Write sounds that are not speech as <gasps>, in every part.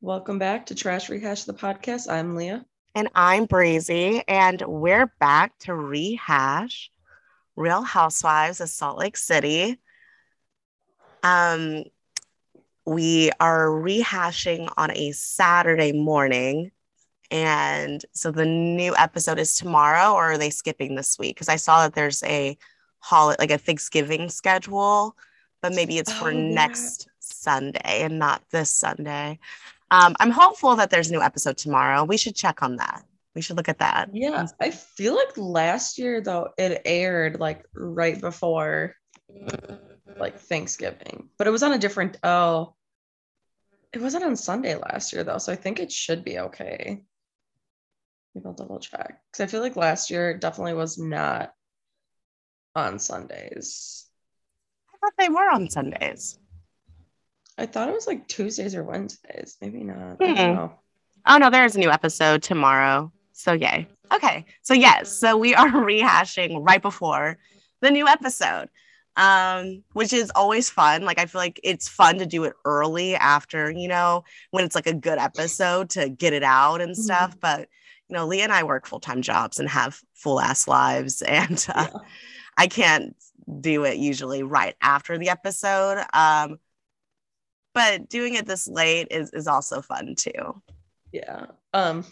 Welcome back to Trash Rehash the podcast. I'm Leah. And I'm Breezy, and we're back to rehash Real Housewives of Salt Lake City. Um, we are rehashing on a Saturday morning. And so the new episode is tomorrow, or are they skipping this week? Because I saw that there's a holiday, like a Thanksgiving schedule, but maybe it's for Oh, yeah. next Sunday and not this Sunday. Um, I'm hopeful that there's a new episode tomorrow. We should check on that. We should look at that. Yeah, I feel like last year though it aired like right before like Thanksgiving, but it was on a different. Oh, it wasn't on Sunday last year though, so I think it should be okay. Maybe I'll double check because I feel like last year it definitely was not on Sundays. I thought they were on Sundays. I thought it was like Tuesdays or Wednesdays. Maybe not. I don't Hmm. know. Oh no, there's a new episode tomorrow. So yay. Okay. So yes, so we are <laughs> rehashing right before the new episode. Um, which is always fun. Like I feel like it's fun to do it early after, you know, when it's like a good episode to get it out and stuff. But you know, Leah and I work full-time jobs and have full ass lives <laughs> and uh, Yeah. I can't do it usually right after the episode. Um, but doing it this late is is also fun too. Yeah. Um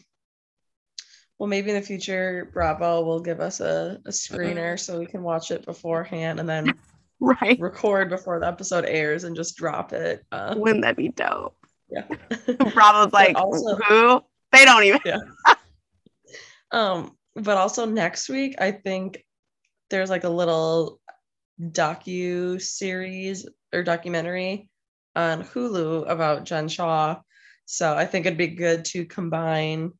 well maybe in the future Bravo will give us a, a screener so we can watch it beforehand and then <laughs> Right. record before the episode airs and just drop it. Uh, Wouldn't that be dope? yeah. <laughs> Bravo's <laughs> like, also- who? They don't even. um but also next week I think there's like a little docu series or documentary on Hulu about Jen Shah. So I think it'd be good to combine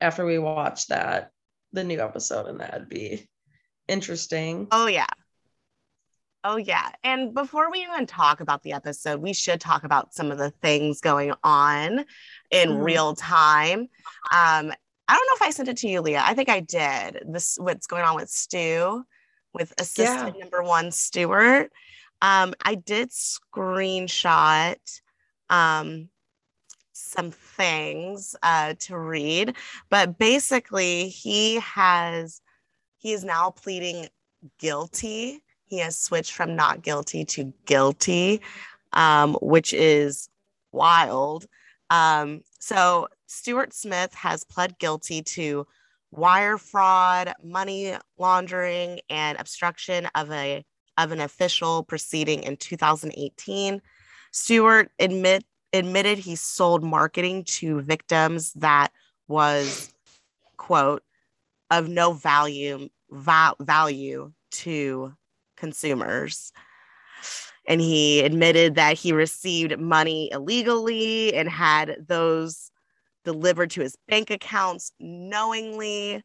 after we watch that the new episode and that'd be interesting. Oh, yeah. Oh, yeah. And before we even talk about the episode, we should talk about some of the things going on in Mhm. real time. Um, I don't know if I sent it to you, Leah. I think I did. This what's going on with Stu, with assistant number one Stuart. Um, I did screenshot um, some things uh, to read, but basically, he has he is now pleading guilty. He has switched from not guilty to guilty, um, which is wild. Um, so Stuart Smith has pled guilty to wire fraud, money laundering, and obstruction of a of an official proceeding in 2018. Stuart admit admitted he sold marketing to victims that was quote of no value val- value to consumers and he admitted that he received money illegally and had those delivered to his bank accounts knowingly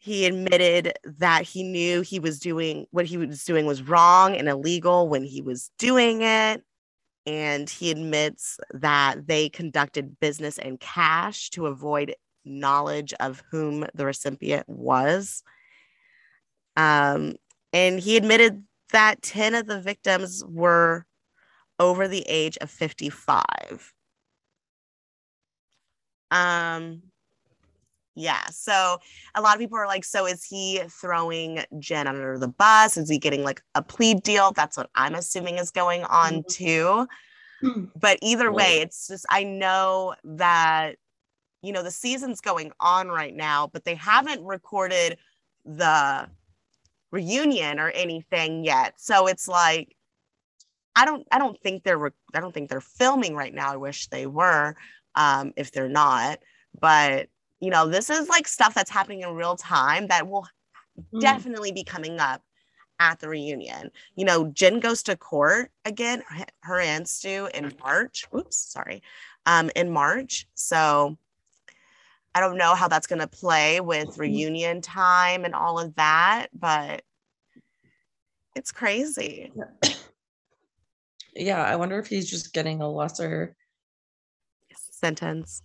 he admitted that he knew he was doing what he was doing was wrong and illegal when he was doing it. And he admits that they conducted business in cash to avoid knowledge of whom the recipient was. Um, and he admitted that 10 of the victims were over the age of 55 um yeah so a lot of people are like so is he throwing jen under the bus? Is he getting like a plea deal? That's what i'm assuming is going on Mhm. too. But either way it's just i know that you know the season's going on right now but they haven't recorded the reunion or anything yet. So it's like i don't i don't think they're re- i don't think they're filming right now. I wish they were um if they're not but you know this is like stuff that's happening in real time that will Mhm. definitely be coming up at the reunion. You know, Jen goes to court again, her and Stu in March. Oops, sorry, um, in March. So I don't know how that's going to play with reunion time and all of that, but it's crazy. Yeah, <coughs> I wonder if he's just getting a lesser. Sentence.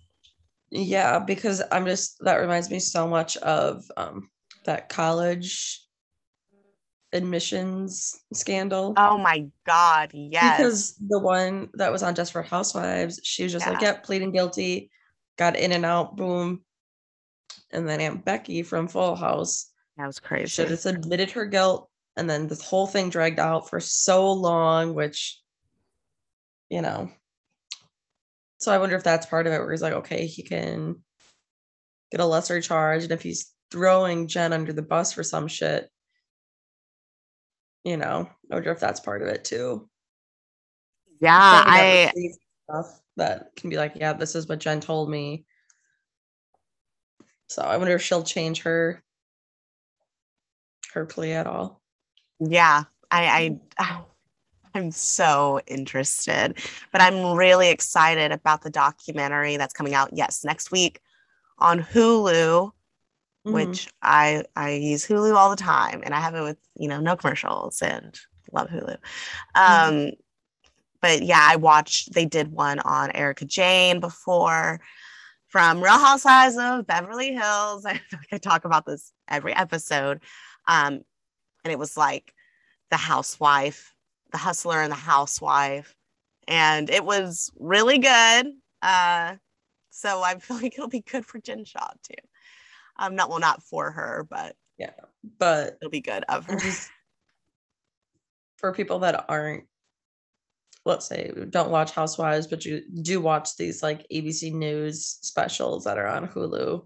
Yeah, because I'm just that reminds me so much of um that college admissions scandal. Oh my god, yes. Because the one that was on Desperate Housewives, she was just yeah. like, yep, pleading guilty, got in and out, boom. And then Aunt Becky from Full House. That was crazy. Should have admitted her guilt. And then this whole thing dragged out for so long, which, you know. So I wonder if that's part of it where he's like, okay, he can get a lesser charge. And if he's throwing Jen under the bus for some shit, you know, I wonder if that's part of it too. Yeah, I stuff that can be like, yeah, this is what Jen told me. So I wonder if she'll change her her plea at all. Yeah, I I hmm. ah, I'm so interested, but I'm really excited about the documentary that's coming out. Yes, next week on Hulu mm-hmm. which I I use Hulu all the time, and I have it with you know no commercials and love Hulu. Mm-hmm. Um, mm-hmm. But yeah, I watched. They did one on Erika Jayne before from Real Housewives of Beverly Hills. <laughs> I feel like I talk about this every episode, um, and it was like the housewife, the hustler, and the housewife, and it was really good. Uh, so I feel <laughs> like it'll be good for Jen Shah too. Um, not well, not for her, but yeah, but it'll be good of her. Just for people that aren't, let's say, don't watch Housewives, but you do watch these like ABC News specials that are on Hulu.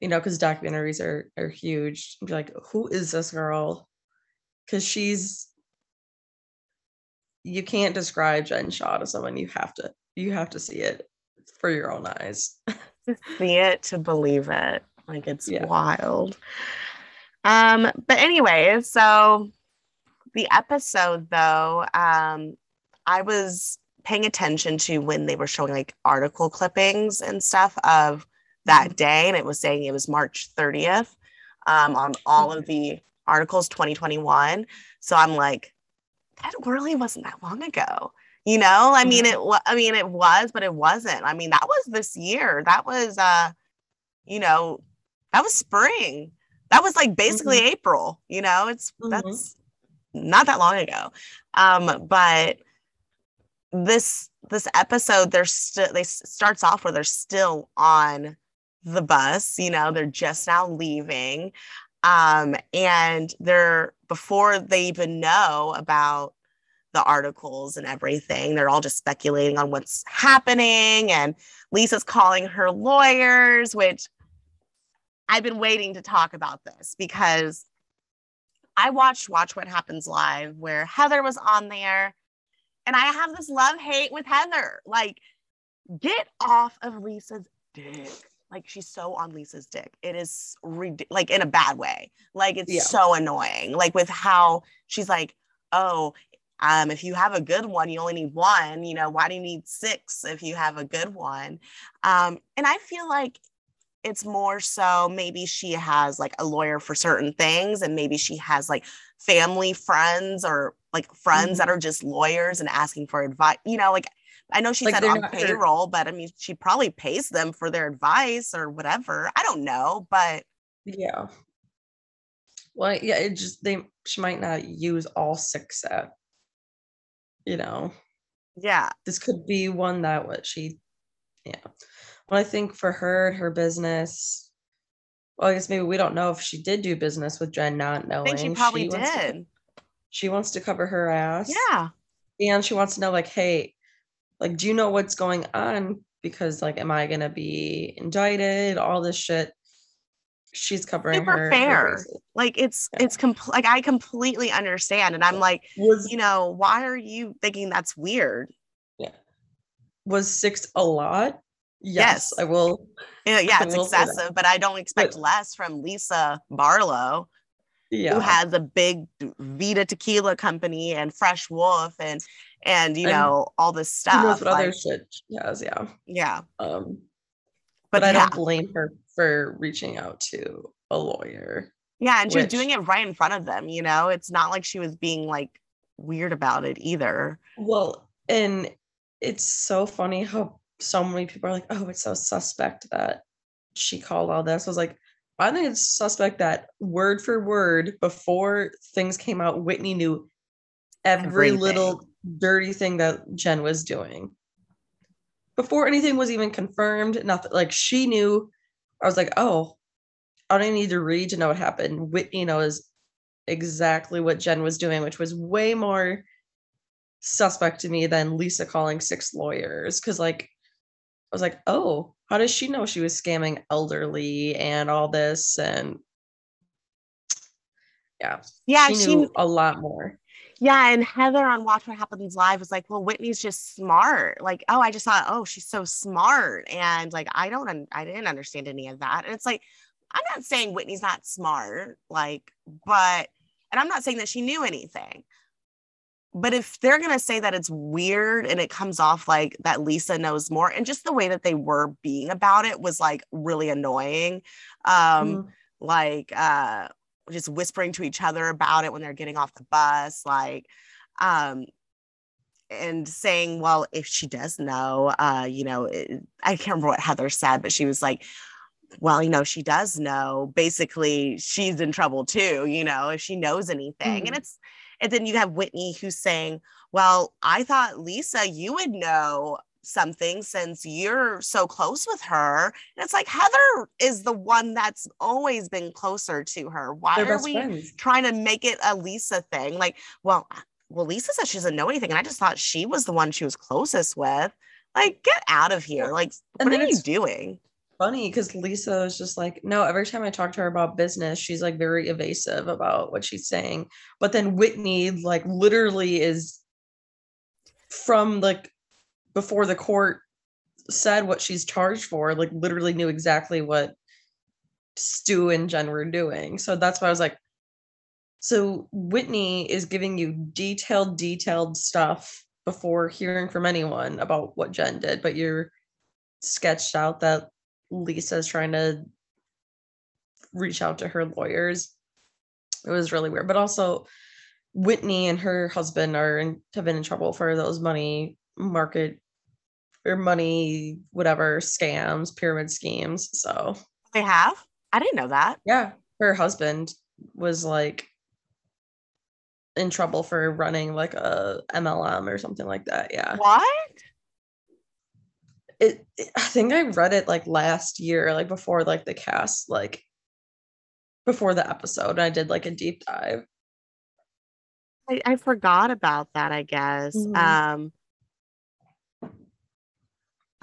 You know, because documentaries are are huge. Be like, who is this girl? Because she's you can't describe Jen Shah to someone. You have to you have to see it for your own eyes. see it to believe it. Like it's yeah. wild. Um, but anyway, so the episode though, um, I was paying attention to when they were showing like article clippings and stuff of that mm-hmm. day, and it was saying it was March 30th um, on all of the articles 2021. So I'm like, that really wasn't that long ago you know? I mean it i mean it was but it wasn't. I mean that was this year. That was uh you know that was spring. That was like basically mm-hmm. april you know? It's mm-hmm. that's not that long ago. Um but this this episode they're still they starts off where they're still on the bus you know? They're just now leaving. Um and they're before they even know about the articles and everything. They're all just speculating on what's happening. And Lisa's calling her lawyers, which I've been waiting to talk about this because I watched Watch What Happens Live where Heather was on there. And I have this love hate with Heather. Like, get off of Lisa's dick. Like, she's so on Lisa's dick. It is like in a bad way. Like, it's yeah. so annoying. Like, with how she's like, oh, um, if you have a good one, you only need one. You know, why do you need six if you have a good one? Um, and I feel like it's more so maybe she has like a lawyer for certain things, and maybe she has like family friends or like friends mm-hmm. that are just lawyers and asking for advice. You know, like I know she like said on payroll, her- but I mean, she probably pays them for their advice or whatever. I don't know, but yeah. Well, yeah, it just they she might not use all six at you know? Yeah. This could be one that what she yeah. Well i think for her her business well i guess maybe we don't know if she did do business with jen not knowing I think she probably she did to, she wants to cover her ass. Yeah. And she wants to know like hey like do you know what's going on because like am i gonna be indicted all this shit she's covering super her, fair. Her like it's yeah. it's complete. Like I completely understand, and I'm like, was you know, why are you thinking that's weird? Yeah. Was six a lot? Yes, yes. I will. Yeah, yeah, it's excessive, but I don't expect but, less from Lisa Barlow. Yeah. Who has a big Vida tequila company and Fresh Wolf and and you know all this stuff. Knows what like, other shit she has, yeah. Yeah. Um but, but I yeah. don't blame her for reaching out to a lawyer. Yeah, and she was doing it right in front of them, you know? It's not like she was being like weird about it either. Well, and it's so funny how so many people are like, oh, it's so suspect that she called all this. I was like, I think it's suspect that word for word before things came out, Whitney knew every Everything. little dirty thing that Jen was doing. Before anything was even confirmed, nothing like she knew. I was like, oh, I don't even need to read to know what happened. Whitney knows exactly what Jen was doing, which was way more suspect to me than Lisa calling six lawyers. Cause like I was like, oh, how does she know she was scamming elderly and all this? And yeah. Yeah, she knew she, a lot more. Yeah, and Heather on Watch What Happens Live was like, "Well, Whitney's just smart." Like, oh, I just thought, "Oh, she's so smart," and like, I don't, un- I didn't understand any of that. And it's like, I'm not saying Whitney's not smart, like, but, and I'm not saying that she knew anything. But if they're going to say that it's weird and it comes off like that Lisa knows more, and just the way that they were being about it was like really annoying. Um, mm Like, uh, just whispering to each other about it when they're getting off the bus, like, um, and saying, well, if she does know, uh, you know, it, I can't remember what Heather said, but she was like, well, you know, she does know. Basically, she's in trouble too, you know, if she knows anything. Mm-hmm. And it's and then you have Whitney who's saying, Well, I thought Lisa, you would know something since you're so close with her. And it's like Heather is the one that's always been closer to her. Why They're are we friends. trying to make it a Lisa thing? Like, well, well, Lisa says she doesn't know anything. And I just thought she was the one she was closest with. Like, get out of here. Like, and what are you doing? funny because Lisa is just like, no, every time I talk to her about business, she's like very evasive about what she's saying. But then Whitney, like, literally is from like before the court said what she's charged for, like, literally knew exactly what Stu and Jen were doing. So that's why I was like, so Whitney is giving you detailed, detailed stuff before hearing from anyone about what Jen did, but you're sketched out that Lisa's trying to reach out to her lawyers. It was really weird. But also Whitney and her husband are in, have been in trouble for those money market or money whatever scams, pyramid schemes. So they have? I didn't know that. Yeah. Her husband was like in trouble for running like a MLM or something like that. Yeah. What? it, it, i think i read it like last year like before like the cast like before the episode and i did like a deep dive i, I forgot about that i guess mm-hmm. um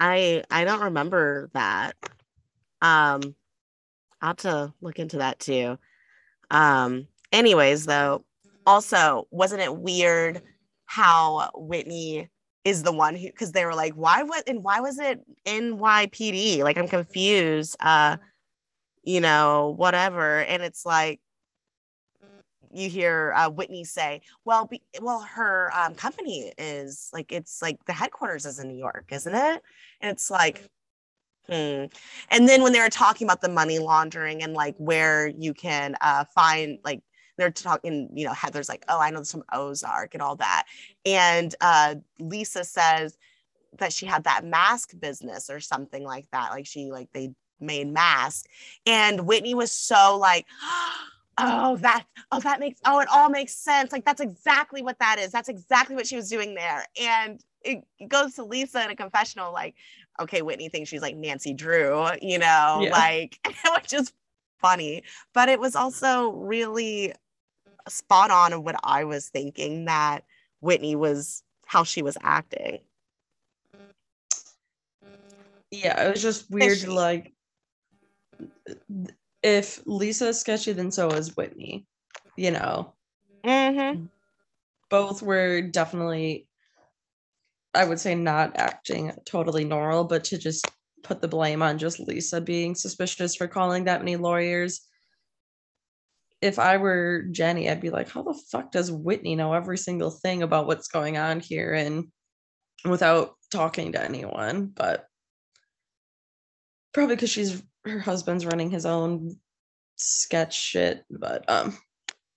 i i don't remember that. Um i'll have to look into that too. Um anyways though also wasn't it weird how whitney is the one who because they were like why was and why was it NYPD like I'm confused uh you know whatever. And it's like you hear uh, Whitney say well be, well her um, company is like it's like the headquarters is in New York isn't it and it's like hmm and then when they were talking about the money laundering and like where you can uh, find like they're talking, you know, Heather's like, oh, I know from Ozark and all that. And uh, Lisa says that she had that mask business or something like that. Like she, like they made masks. And Whitney was so like, oh, that, oh, that makes, oh, it all makes sense. Like that's exactly what that is. That's exactly what she was doing there. And it goes to Lisa in a confessional, like, okay, Whitney thinks she's like Nancy Drew, you know, yeah. like, <laughs> which is funny, but it was also really spot on of what I was thinking that Whitney was how she was acting. Yeah, it was just weird to like if Lisa is sketchy, then so is Whitney. You know. Mm-hmm. Both were definitely I would say not acting totally normal, but to just put the blame on just Lisa being suspicious for calling that many lawyers if I were Jenny, I'd be like, how the fuck does Whitney know every single thing about what's going on here and without talking to anyone? But probably because she's her husband's running his own sketch shit. But um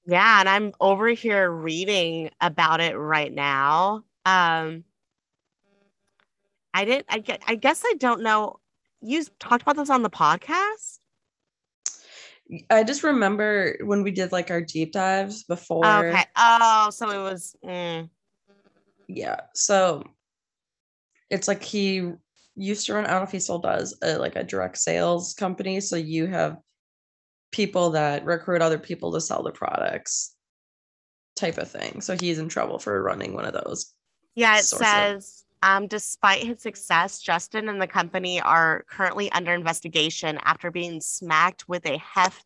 yeah, and I'm over here reading about it right now. Um I didn't I get I guess I don't know. You talked about this on the podcast? I just remember when we did like our deep dives before. Okay. Oh, so it was. Mm. Yeah. So it's like he used to run. I don't know if he still does a, like a direct sales company. So you have people that recruit other people to sell the products, type of thing. So he's in trouble for running one of those. Yeah. It says. Um, despite his success, Justin and the company are currently under investigation after being smacked with a heft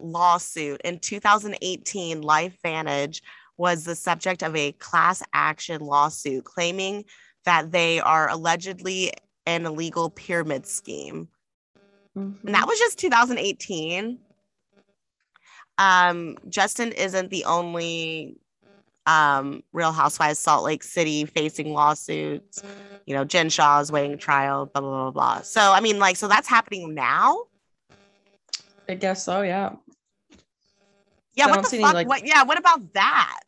lawsuit. In 2018, LifeVantage was the subject of a class action lawsuit claiming that they are allegedly an illegal pyramid scheme. Mm-hmm. And that was just 2018. Um, Justin isn't the only um, Real Housewives Salt Lake City facing lawsuits. You know, Jen Shah is waiting trial, blah, blah, blah, blah. So, I mean, like, so that's happening now? I guess so, yeah. Yeah, what the fuck? Like... What, yeah, what about that?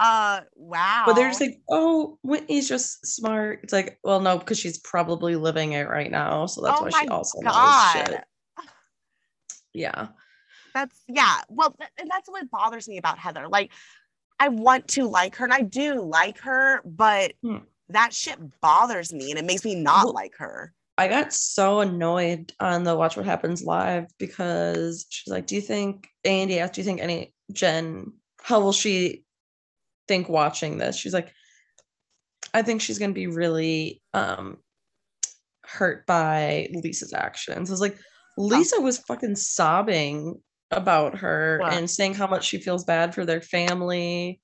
Uh, wow. But they're just like, oh, Whitney's just smart. It's like, well, no, because she's probably living it right now, so that's oh why she also God. knows shit. Yeah. That's yeah. Well, th- and that's what bothers me about Heather. Like, I want to like her, and I do like her, but hmm. that shit bothers me, and it makes me not well, like her. I got so annoyed on the Watch What Happens live because she's like, "Do you think Andy asked? Do you think any Jen? How will she think watching this?" She's like, "I think she's gonna be really um hurt by Lisa's actions." I was like, Lisa was fucking sobbing about her and saying how much she feels bad for their family.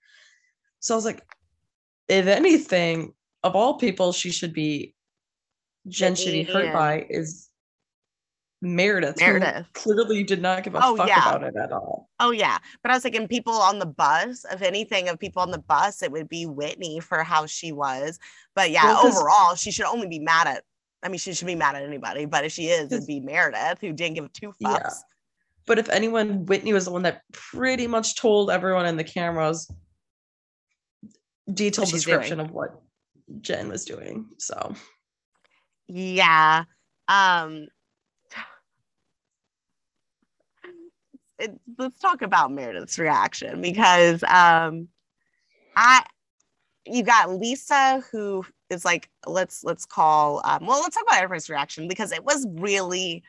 So I was like, if anything, of all people, she should be Jen should be hurt by is Meredith. Meredith clearly did not give a oh, fuck yeah. about it at all. Oh yeah, but I was thinking people on the bus. If anything, of people on the bus, it would be Whitney for how she was. But yeah, well, overall, she should only be mad at. I mean, she should be mad at anybody, but if she is, it'd be Meredith who didn't give two fucks. Yeah. But if anyone, Whitney was the one that pretty much told everyone in the cameras detailed description doing. of what Jen was doing. So yeah. Um it, let's talk about Meredith's reaction because um I you got Lisa who is like let's let's call um well let's talk about everybody's reaction because it was really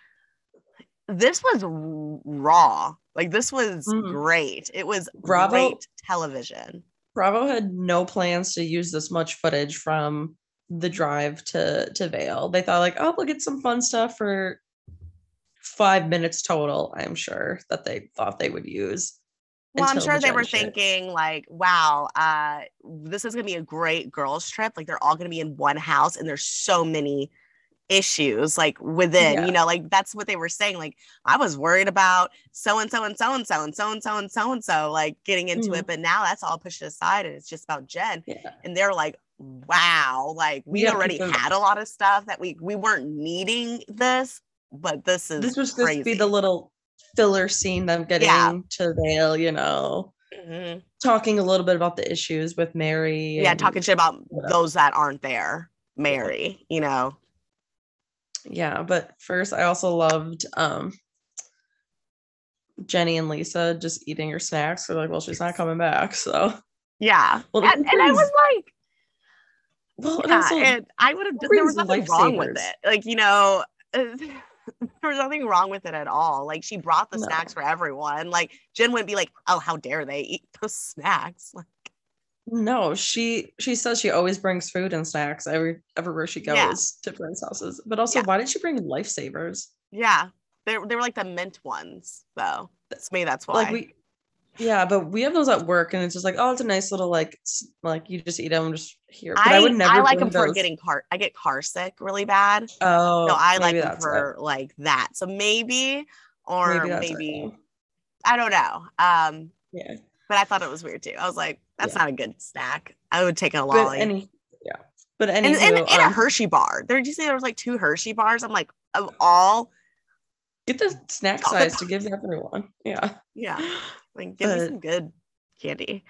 this was raw like this was mm. great it was Bravo, great television Bravo had no plans to use this much footage from the drive to to Vail. They thought like, oh, we'll get some fun stuff for five minutes total. I'm sure that they thought they would use. Well, I'm sure the they were shit. thinking like, wow, uh, this is gonna be a great girls trip. Like they're all gonna be in one house, and there's so many issues like within yeah. you know like that's what they were saying like i was worried about so and so and so and so and so and so and so and so like getting into mm-hmm. it but now that's all pushed aside and it's just about jen yeah. and they're like wow, like we yeah, already had a lot of stuff that we we weren't needing this, but this is this was supposed to be the little filler scene them getting yeah. to Vail, you know. Mm-hmm. Talking a little bit about the issues with Mary. Yeah, talking shit about those that aren't there. Mary, you know. Yeah, but first I also loved um Jenny and Lisa just eating her snacks. They're like, well, she's not coming back. So yeah. Well, and, and I was like, well, yeah, also, and I would have. There was nothing wrong with it. Like you know, <laughs> <laughs> there was nothing wrong with it at all. Like she brought the no. snacks for everyone. Like Jen wouldn't be like, "Oh, how dare they eat <laughs> those snacks?" Like, no, she she says she always brings food and snacks every everywhere she goes yeah. to friends' houses. But also, yeah. why did she bring lifesavers? Yeah, they they were like the mint ones, though. That's me. That's why. Like we yeah, but we have those at work, and it's just like, oh, it's a nice little like, like you just eat them just here. But I, I would never. I like them those. for getting car. I get car sick really bad. Oh, so I like them for it. like that. So maybe, or maybe, maybe I don't know. Um, yeah. But I thought it was weird too. I was like, that's yeah. not a good snack. I would take a lolly. Any, yeah. But any and, and, and um, a Hershey bar. There, did you say there was like two Hershey bars? I'm like, of all. Get the snack size to give everyone. Yeah. Yeah. <gasps> <laughs> Like, give but, me some good candy.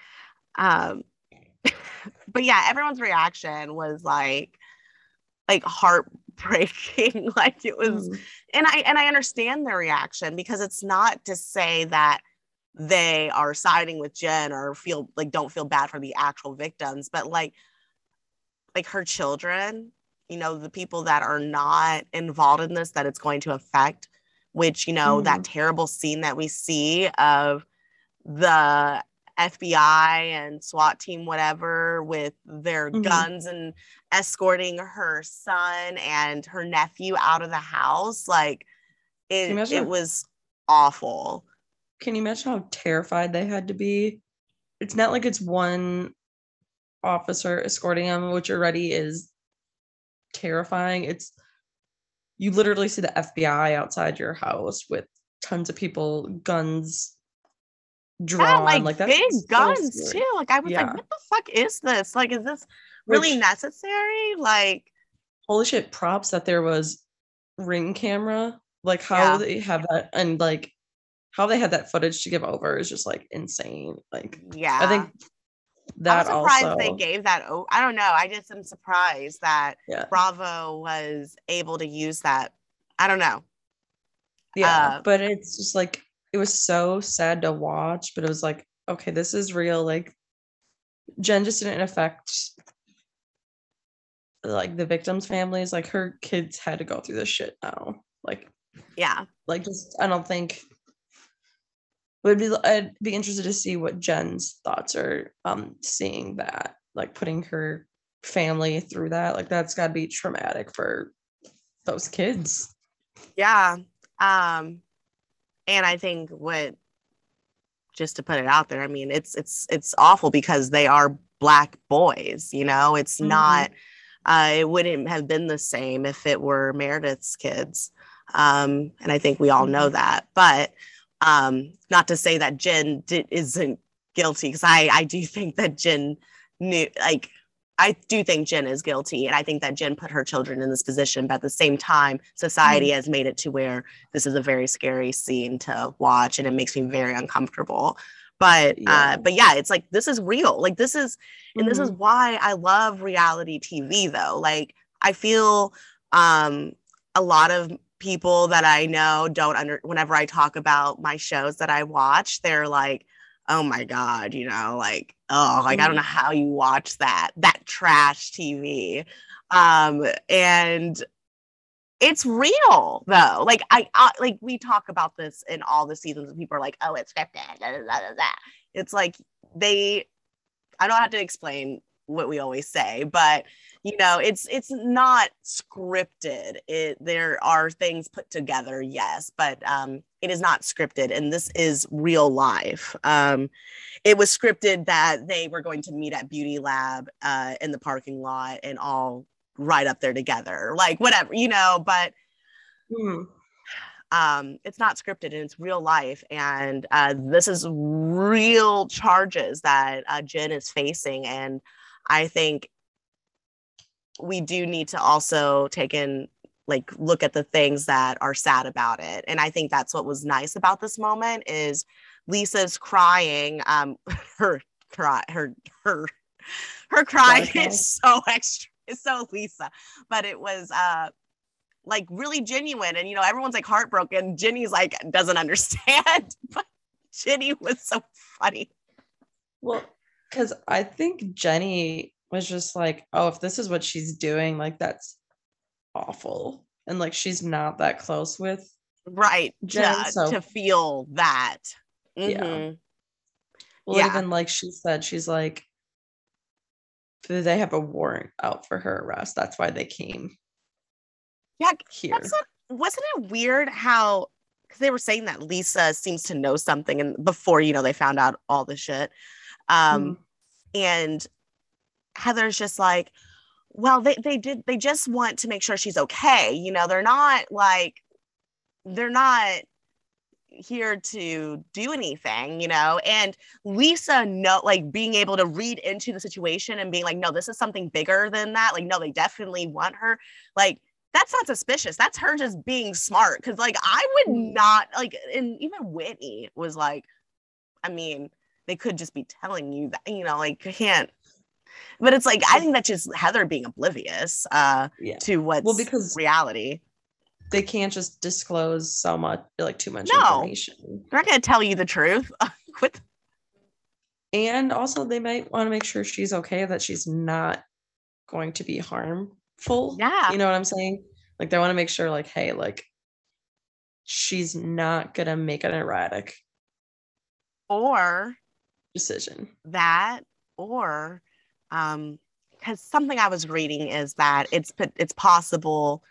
Um, <laughs> but yeah, everyone's reaction was like, like heart heartbreaking. <laughs> like it was, mm. and I and I understand their reaction because it's not to say that they are siding with Jen or feel like don't feel bad for the actual victims, but like like her children, you know, the people that are not involved in this that it's going to affect, which, you know, mm. that terrible scene that we see of the FBI and SWAT team, whatever, with their mm-hmm. guns and escorting her son and her nephew out of the house. Like it, it was awful. Can you imagine how terrified they had to be? It's not like it's one officer escorting them, which already is terrifying. It's you literally see the FBI outside your house with tons of people, guns drawn, yeah, like, like big guns too. Like I was yeah. like, what the fuck is this? Like, is this really which, necessary? Like, holy shit! Props that there was ring camera. Like how yeah. they have that, and like how they had that footage to give over is just like insane. Like, yeah, I think that I'm surprised also, they gave that. Oh, I don't know. I just am surprised that yeah. Bravo was able to use that. I don't know. Yeah, uh, but it's just like it was so sad to watch, but it was like, okay, this is real. Like Jen just didn't affect like the victims' families. Like her kids had to go through this shit now. Like, yeah, like just I don't think would be I'd be interested to see what Jen's thoughts are um seeing that like putting her family through that like that's got to be traumatic for those kids yeah um and i think what just to put it out there i mean it's it's it's awful because they are black boys you know it's mm-hmm. not uh, it wouldn't have been the same if it were meredith's kids um and i think we all know mm-hmm. that but um, not to say that Jen did, isn't guilty, because I I do <laughs> think that Jen knew like I do think Jen is guilty, and I think that Jen put her children in this position. But at the same time, society mm. has made it to where this is a very scary scene to watch, and it makes me very uncomfortable. But yeah. uh, but yeah, it's like this is real. Like this is, and mm-hmm. this is mm-hmm. why I love reality TV. Though, like I feel um, a lot of people that I know don't under whenever I talk about my shows that I watch, they're like, oh my God, you know, like, oh, like I don't mm-hmm. know how you watch that, that trash TV. Um, and it's real though. Like I, I like we talk about this in all the seasons and people are like, oh, it's scripted. Blah, blah, blah, it's like they I don't have to explain what we always say, but you know it's it's not scripted it there are things put together yes but um it is not scripted and this is real life um it was scripted that they were going to meet at beauty lab uh in the parking lot and all right up there together like whatever you know but mm. um it's not scripted and it's real life and uh this is real charges that uh, jen is facing and i think we do need to also take in like look at the things that are sad about it. And i think that's what was nice about this moment is lisa's crying um <laughs> her cry her her her crying okay. is so <laughs> extra it's so lisa. But it was uh like really genuine. And you know everyone's like heartbroken. Jenny's like doesn't <laughs> understand but jenny was so funny. Well because i think jenny was just like, oh, if this is what she's doing, like that's awful. And like she's not that close with right Jen, to, so. to feel that. Mm-hmm. Yeah. Well, yeah. even like she said, she's like, they have a warrant out for her arrest. That's why they came. Yeah, here. wasn't it weird how because they were saying that Lisa seems to know something and before you know they found out all the shit. Um mm. and Heather's just like, well, they, they did, they just want to make sure she's okay. You know, they're not like, they're not here to do anything, you know? And Lisa, no, like being able to read into the situation and being like, no, this is something bigger than that. Like, no, they definitely want her. Like, that's not suspicious. That's her just being smart. Cause like I would mm. not like, and even Whitney was like, I mean, they could just be telling you that, you know, like can't but it's like I think that's just Heather being oblivious uh, yeah. to what's well because reality. They can't just disclose so much, like too much no, information. They're not going to tell you the truth. <laughs> Quit. And also, they might want to make sure she's okay that she's not going to be harmful. Yeah, you know what I'm saying. Like they want to make sure, like, hey, like she's not gonna make an erratic or decision. That or um because something I was reading is that it's it's possible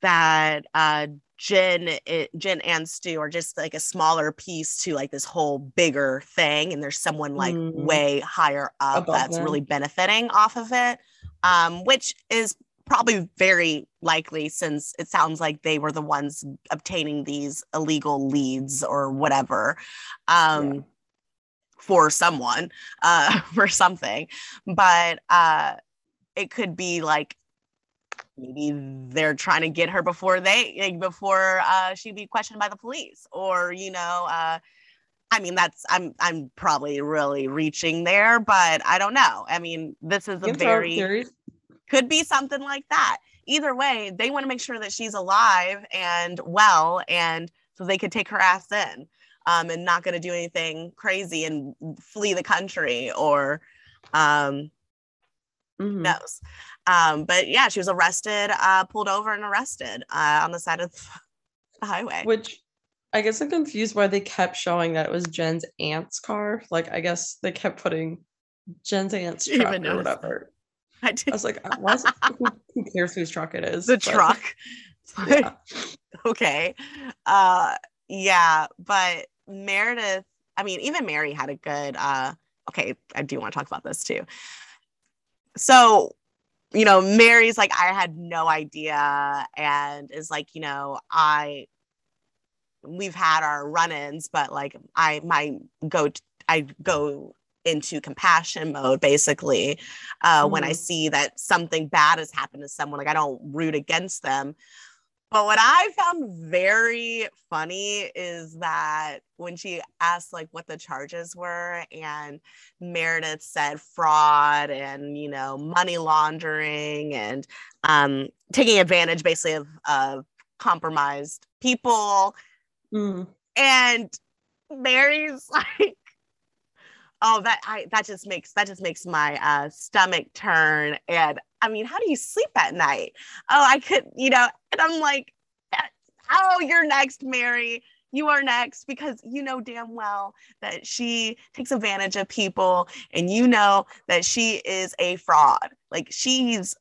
that uh Jen, it, Jen and Stu are just like a smaller piece to like this whole bigger thing, and there's someone like mm. way higher up Above that's them. really benefiting off of it, um, which is probably very likely since it sounds like they were the ones obtaining these illegal leads or whatever. Um, yeah for someone uh <laughs> for something but uh it could be like maybe they're trying to get her before they like, before uh she'd be questioned by the police or you know uh I mean that's I'm I'm probably really reaching there but I don't know. I mean this is a very could be something like that. Either way they want to make sure that she's alive and well and so they could take her ass in um, and not going to do anything crazy and flee the country or um, mm-hmm. knows. Um, but yeah, she was arrested, uh, pulled over and arrested uh, on the side of the highway. Which I guess I'm confused why they kept showing that it was Jen's aunt's car. Like I guess they kept putting Jen's aunt's truck or whatever. <laughs> I, I, was like, why is it, who, <laughs> who, cares whose truck it is? The but, truck. <laughs> Yeah. okay. Uh yeah, but Meredith, I mean, even Mary had a good uh okay, I do want to talk about this too. So, you know, Mary's like, I had no idea, and is like, you know, I we've had our run-ins, but like I my go I go into compassion mode basically uh, mm-hmm. when I mm-hmm. see that something bad has happened to someone. Like I don't root against them, but what I found very funny is that when she asked like what the charges were and Meredith said fraud and you know money laundering and um, taking advantage basically of, of compromised people mm. and Mary's <laughs> like oh that I that just makes that just makes my uh, stomach turn and I mean, how do you sleep at night? Oh, I could, you know, and I'm like, oh, you're next, Mary. You are next because you know damn well that she takes advantage of people and you know that she is a fraud. Like she's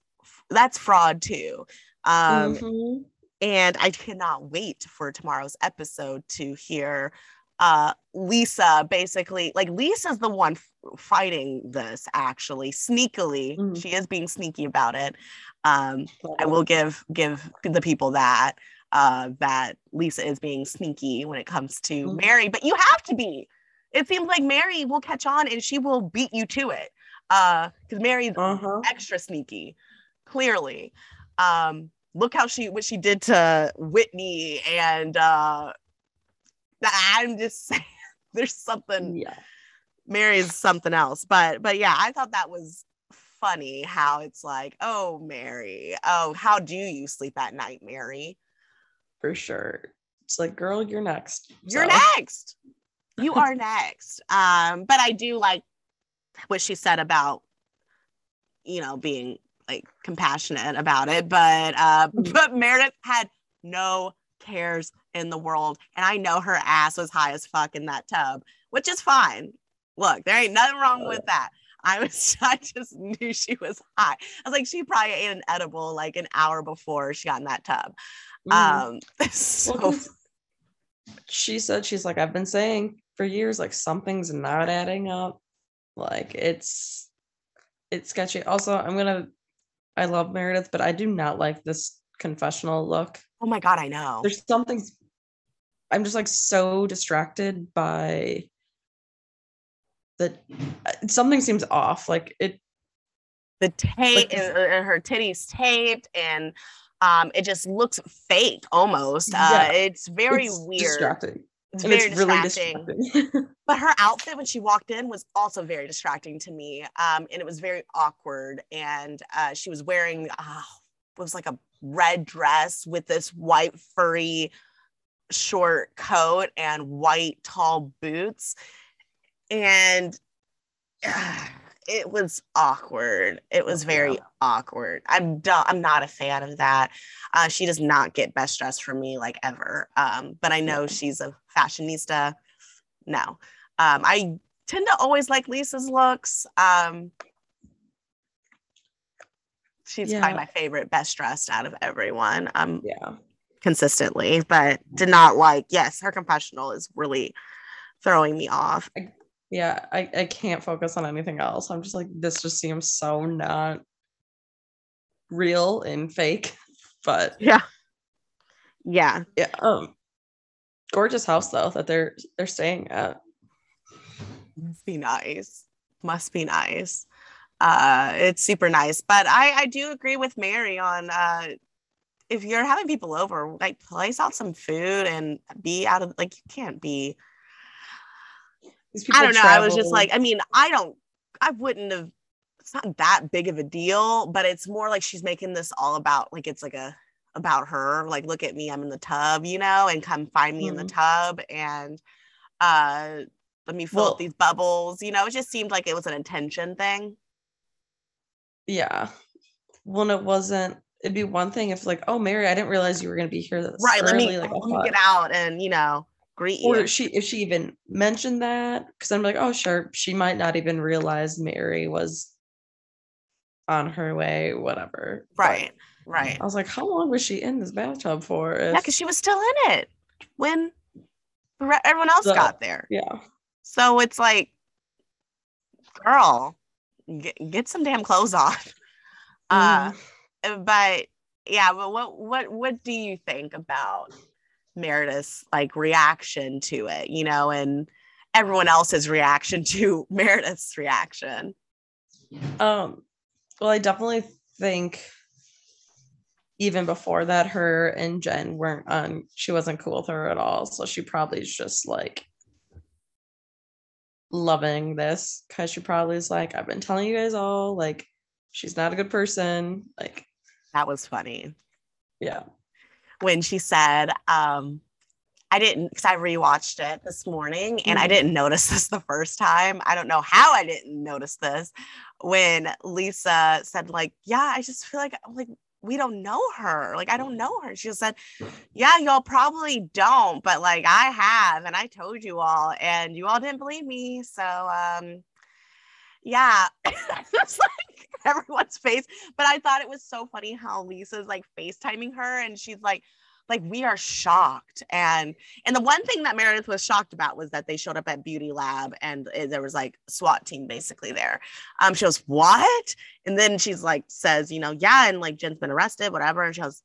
that's fraud too. Um, mm-hmm. And I cannot wait for tomorrow's episode to hear uh, Lisa basically, like Lisa's the one f- fighting this actually sneakily. Mm-hmm. She is being sneaky about it. Um, I will give give the people that uh, that Lisa is being sneaky when it comes to mm-hmm. Mary, but you have to be. It seems like Mary will catch on and she will beat you to it. Uh, because Mary's uh-huh. extra sneaky, clearly. Um, look how she what she did to Whitney and uh I'm just <laughs> saying there's something yeah. Mary's something else. But but yeah, I thought that was funny how it's like, oh Mary, oh, how do you sleep at night, Mary? For sure. It's like, girl, you're next. You're so. next. You are <laughs> next. Um, but I do like what she said about, you know, being like compassionate about it. But uh, mm-hmm. but Meredith had no cares in the world. And I know her ass was high as fuck in that tub, which is fine. Look, there ain't nothing wrong with that. I was, <laughs> I just knew she was high. I was like, she probably ate an edible like an hour before she got in that tub. Mm. Um, <laughs> so well, she said, she's like, I've been saying for years, like something's not adding up. Like it's, it's sketchy. Also, I'm gonna, I love Meredith, but I do not like this confessional look. Oh my god, I know. There's something I'm just like so distracted by that something seems off. Like it the tape like, uh, her titties taped and um it just looks fake almost. Uh, yeah, uh it's very it's weird. Distracting. It's and very it's really distracting. distracting. <laughs> but her outfit when she walked in was also very distracting to me um, and it was very awkward and uh, she was wearing uh, it was like a red dress with this white furry short coat and white tall boots. And uh, <sighs> it was awkward. It was very Yeah. awkward. I'm i'm not a fan of that. Uh, she does not get best dressed for me like ever. Um, but i know she's a fashionista. No. Um, i tend to always like lisa's looks. Um, she's Yeah. probably my favorite best dressed out of everyone. Um, yeah. Consistently but did not like yes her confessional is really throwing me off Yeah. I, I can't focus on anything else. I'm just like, this just seems so not real and fake. <laughs> But yeah yeah yeah. Um gorgeous house though that they're they're staying at. must be nice must be nice uh it's super nice but i i do agree with mary on uh if you're having people over like place out some food and be out of like you can't be i don't know i was just like i mean i don't i wouldn't have it's not that big of a deal but it's more like she's making this all about like it's like a about her like look at me i'm in the tub you know and come find me in the Mhm. tub and uh let me fill Well- up these bubbles you know it just seemed like it was an intention thing yeah. When it wasn't, it'd be one thing if like, oh Mary, I didn't realize you were gonna be here this right let me. Like let me get out and you know greet you. Or she if she even mentioned that because i'm like oh sure she might not even realize mary was on her way whatever But right right. I was like how long was she in this bathtub for if, yeah because she was still in it when re- everyone else The- got there. yeah. So it's like, girl, get, get some damn clothes on. Uh, Mm, but yeah, but what what what do you think about Meredith's like reaction to it? You know, and everyone else's reaction <laughs> to Meredith's reaction. um well i definitely think even before that her and jen weren't on she wasn't cool with her at all so she probably is just like loving this because she probably is like i've been telling you guys all like she's not a good person like That was funny yeah when she said, um, I didn't because I rewatched it this morning and I Mhm. didn't notice this the first time. I don't know how I didn't notice this when Lisa said, like, yeah, I just feel like like we don't know her. Like, I don't know her. She just said, Yeah, y'all probably don't, but like I have, and I told you all, and you all didn't believe me. So um yeah. <laughs> it's like <laughs> everyone's face. But I thought it was so funny how Lisa's like FaceTiming her and she's like, like we are shocked and and the one thing that meredith was shocked about was that they showed up at beauty lab and uh, there was like swat team basically there um she goes what and then she's like says you know yeah and like jen's been arrested whatever and she goes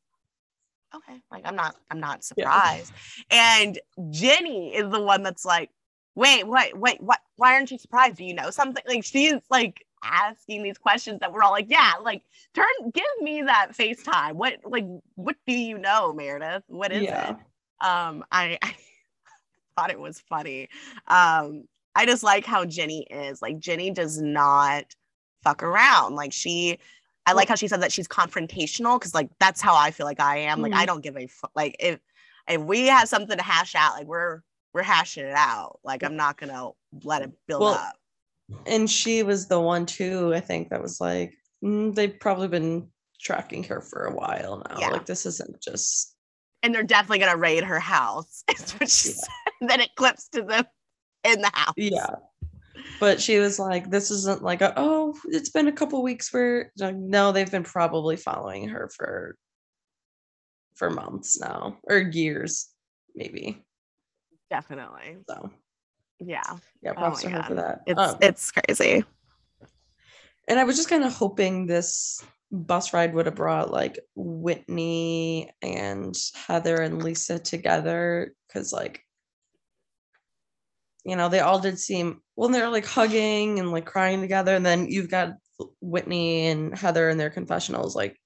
okay like i'm not i'm not Yeah. surprised and jenny is the one that's like wait wait wait what why aren't you surprised do you know something like she's like asking these questions that we're all like yeah like turn give me that FaceTime. What like what do you know, Meredith? What is Yeah. it? Um, I, <laughs> I thought it was funny. Um, I just like how Jenny is. Like Jenny does not fuck around. Like she I like how she said that she's confrontational because like that's how I feel like I am. Like I Mhm. don't give a fuck. Like if if we have something to hash out, like we're we're hashing it out. Like I'm not gonna let it build Well, up. and she was the one too i think that was like mm, they've probably been tracking her for a while now Yeah. like this isn't just And they're definitely gonna raid her house. <laughs> Is what she Yeah. said. then it clips to them in the house. yeah but she was like this isn't like a, oh it's been a couple weeks where like, no they've been probably following her for for months now or years maybe Definitely. so Yeah. yeah Oh props my to her for that It's Um, it's crazy. and i was just kind of hoping this bus ride would have brought like whitney and heather and lisa together because like you know they all did seem well they're like hugging and like crying together and then you've got whitney and heather in their confessionals like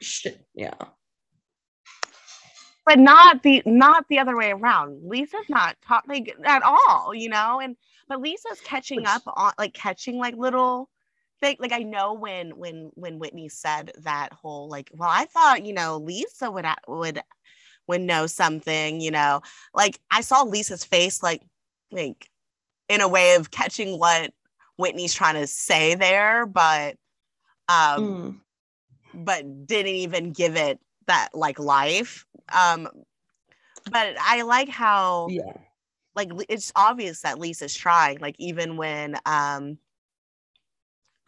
shit yeah but not the not the other way around. Lisa's not taught like at all, you know, and but Lisa's catching up on like catching like little thing. Like I know when when when Whitney said that whole like, well, I thought you know Lisa would would would know something, you know, like I saw Lisa's face like like in a way of catching what Whitney's trying to say there, but um mm. but didn't even give it that like life. Um but I like how yeah like it's obvious that Lisa's trying, like even when um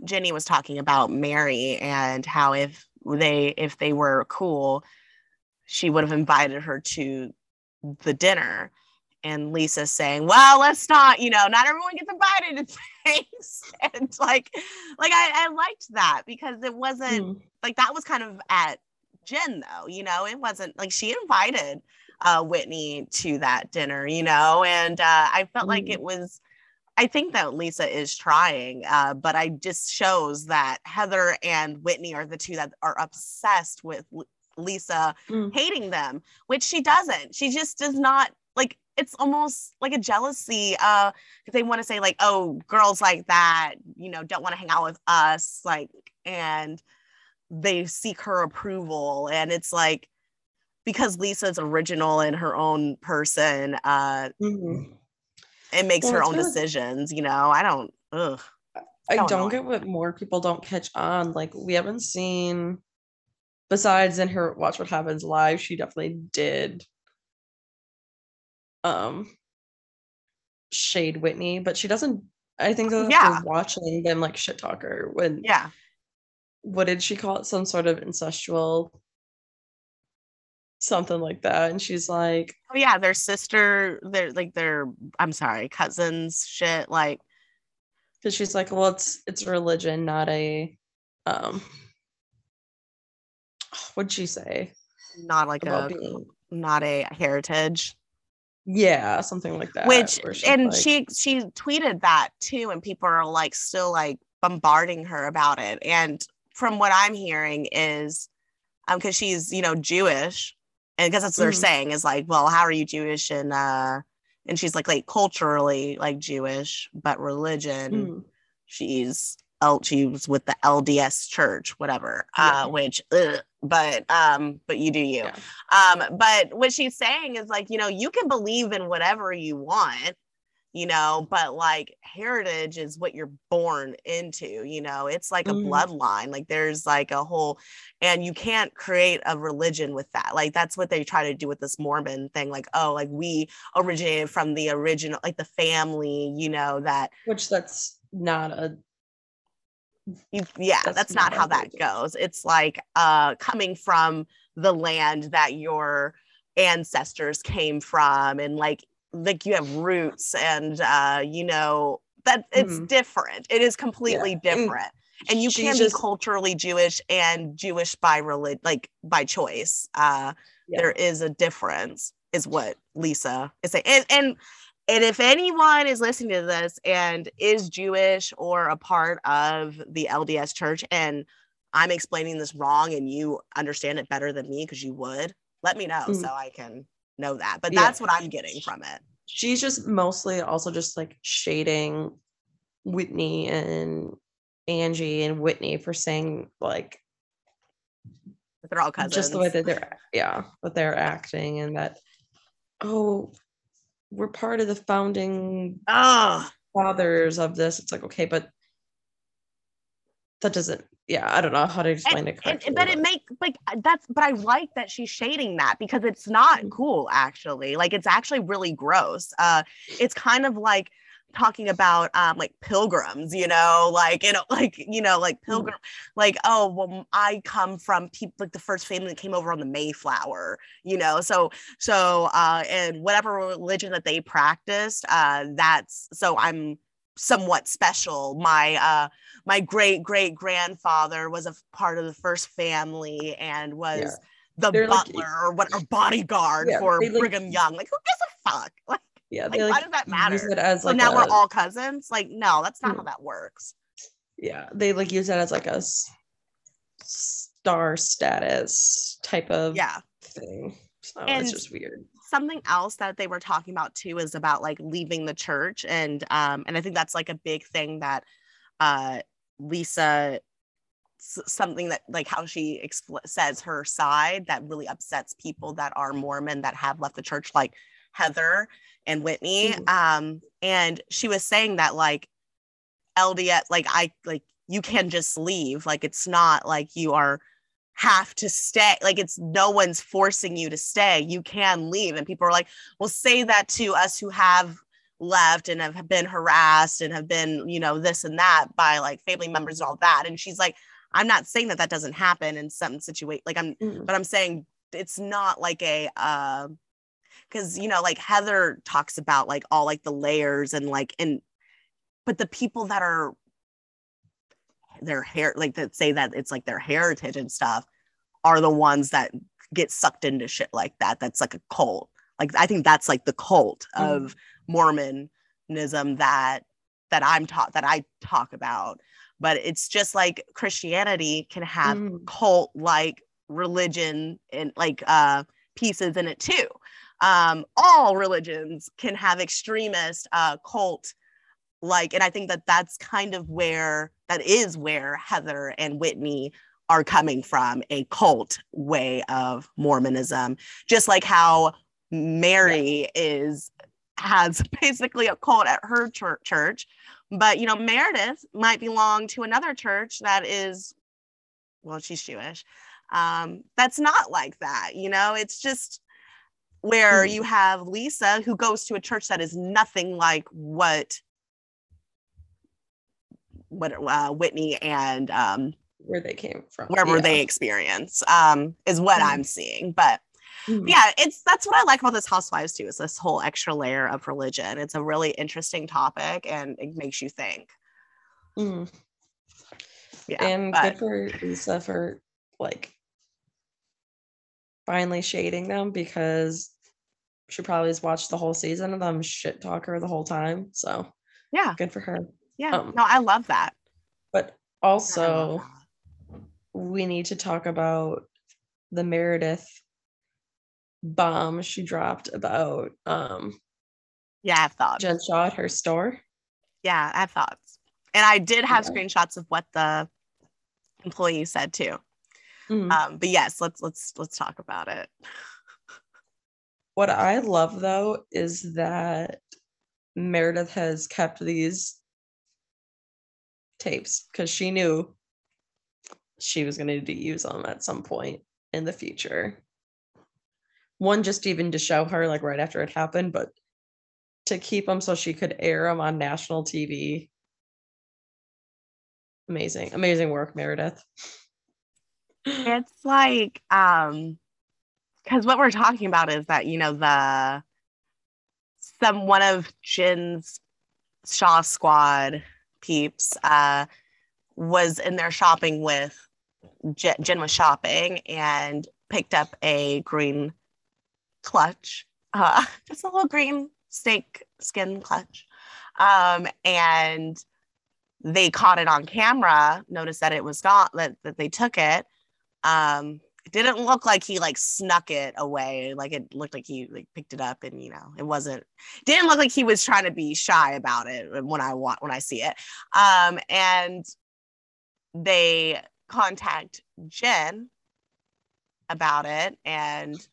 Jenny was talking about Mary and how if they if they were cool, she would have invited her to the dinner. And Lisa saying, "Well, let's not, you know, not everyone gets invited to <laughs> things." and like, like I, I liked that because it wasn't mm. like that was kind of at Jen though, you know, it wasn't like she invited uh, Whitney to that dinner, you know, and uh, I felt mm. like it was. I think that Lisa is trying, uh, but I just shows that Heather and Whitney are the two that are obsessed with Lisa mm. hating them, which she doesn't. She just does not like. It's almost like a jealousy. Uh, they want to say like, "Oh, girls like that, you know, don't want to hang out with us," like, and they seek her approval, and it's like because Lisa's original in her own person, uh, mm-hmm. it makes well, her own decisions. You know, I don't. Ugh, I don't, don't get what more people don't catch on. Like we haven't seen, besides in her Watch What Happens live, she definitely did. Um, shade Whitney, but she doesn't. I think yeah. watching them like shit talker when yeah. What did she call it? Some sort of incestual something like that. And she's like oh yeah their sister they're like their i'm sorry cousins shit like because she's like well it's it's religion not a um what'd she say? not like a being... not a heritage. Yeah something like that which and like... she she tweeted that too and people are like still like bombarding her about it. And from what i'm hearing is um because she's you know jewish and because that's what they're mm. saying is like well how are you jewish and uh and she's like like culturally like jewish but religion mm. she's L- she was with the lds church whatever yeah. uh which ugh, but um but you do you yeah. um but what she's saying is like you know you can believe in whatever you want you know but like heritage is what you're born into you know it's like a mm. bloodline like there's like a whole and you can't create a religion with that like that's what they try to do with this mormon thing like oh like we originated from the original like the family you know that which that's not a you, yeah that's, that's not, not how that goes it's like uh coming from the land that your ancestors came from and like like you have roots and uh you know that it's mm-hmm. different it is completely yeah. different and, you can just, be culturally jewish and jewish by religion like by choice uh yeah. there is a difference is what lisa is saying and, and and if anyone is listening to this and is jewish or a part of the lds church and i'm explaining this wrong and you understand it better than me because you would let me know mm-hmm. so i can know that. But that's yeah. what I'm getting from it. She's just mostly also just like shading Whitney and Angie and Whitney for saying like they're all cousins. Just the way that they're yeah, that they're acting and that oh we're part of the founding ah. fathers of this. It's like okay, but that doesn't yeah i don't know how to explain and, it correctly, and, but, but it make like that's but i like that she's shading that because it's not mm-hmm. cool actually like it's actually really gross uh it's kind of like talking about um like pilgrims you know like you know <laughs> like you know like mm-hmm. pilgrim like oh well i come from people like the first family that came over on the mayflower you know so so uh and whatever religion that they practiced uh that's so i'm somewhat special. My uh, my great great grandfather was a part of the first family and was yeah. the They're butler like, or what or bodyguard yeah, for Brigham like, Young. Like who gives a fuck? <laughs> Like yeah, like, like, why does that matter? so now a, we're all cousins. Like no, that's not yeah. how that works. Yeah, they like use that as like a star status type of yeah thing. So and it's just weird. Something else that they were talking about too is about like leaving the church. And um, and I think that's like a big thing that uh Lisa something that like how she expl- says her side that really upsets people that are Mormon that have left the church, like Heather and Whitney. Mm-hmm. Um, and she was saying that like LDS, like I like you can just leave. Like it's not like you are have to stay. Like it's no one's forcing you to stay. You can leave. And people are like, well, say that to us who have left and have been harassed and have been, you know, this and that by like family members and all that. And she's like, I'm not saying that that doesn't happen in some situation. Like I'm, mm. but I'm saying it's not like a, uh, because you know, like Heather talks about like all like the layers and like and, but the people that are their hair like that say that it's like their heritage and stuff are the ones that get sucked into shit like that. That's like a cult. Like I think that's like the cult mm. of Mormonism that that I'm taught that I talk about but it's just like Christianity can have mm. cult like religion and like uh, pieces in it too. Um, all religions can have extremist uh, cult like, and I think that that's kind of where that is where Heather and Whitney are coming from a cult way of Mormonism, just like how Mary is has <laughs> basically a cult at her church but you know, Meredith might belong to another church that is, well, she's Jewish. Um, that's not like that. You know, it's just where mm-hmm. you have Lisa who goes to a church that is nothing like what what uh, Whitney and um, where they came from, wherever yeah. they experience, um, is what mm-hmm. I'm seeing. But Mm-hmm. Yeah, it's that's what I like about this Housewives too. Is this whole extra layer of religion? It's a really interesting topic, and it makes you think. Mm. Yeah, and but... good for Lisa for like finally shading them because she probably has watched the whole season of them shit talk her the whole time. So yeah, good for her. Yeah, um, no, I love that. But also, we need to talk about the Meredith bomb she dropped about um yeah, I have thoughts. Jen Shah at her store. Yeah, I have thoughts. And I did have yeah. screenshots of what the employee said too. Mm-hmm. Um, but yes, let's let's let's talk about it. What I love though is that Meredith has kept these tapes because she knew she was going to use them at some point in the future one just even to show her like right after it happened, but to keep them so she could air them on national TV. Amazing, amazing work, Meredith. <laughs> It's like, um, because what we're talking about is that you know the some one of Jen's Shah Squad peeps uh was in there shopping with Jen, Jen was shopping and picked up a green clutch, uh, <laughs> just a little green snake skin clutch. Um, and they caught it on camera, noticed that it was gone, that, that they took it. Um, didn't look like he like snuck it away. Like it looked like he like picked it up and you know, it wasn't didn't look like he was trying to be shy about it when I want when I see it. Um, and they contact Jen about it and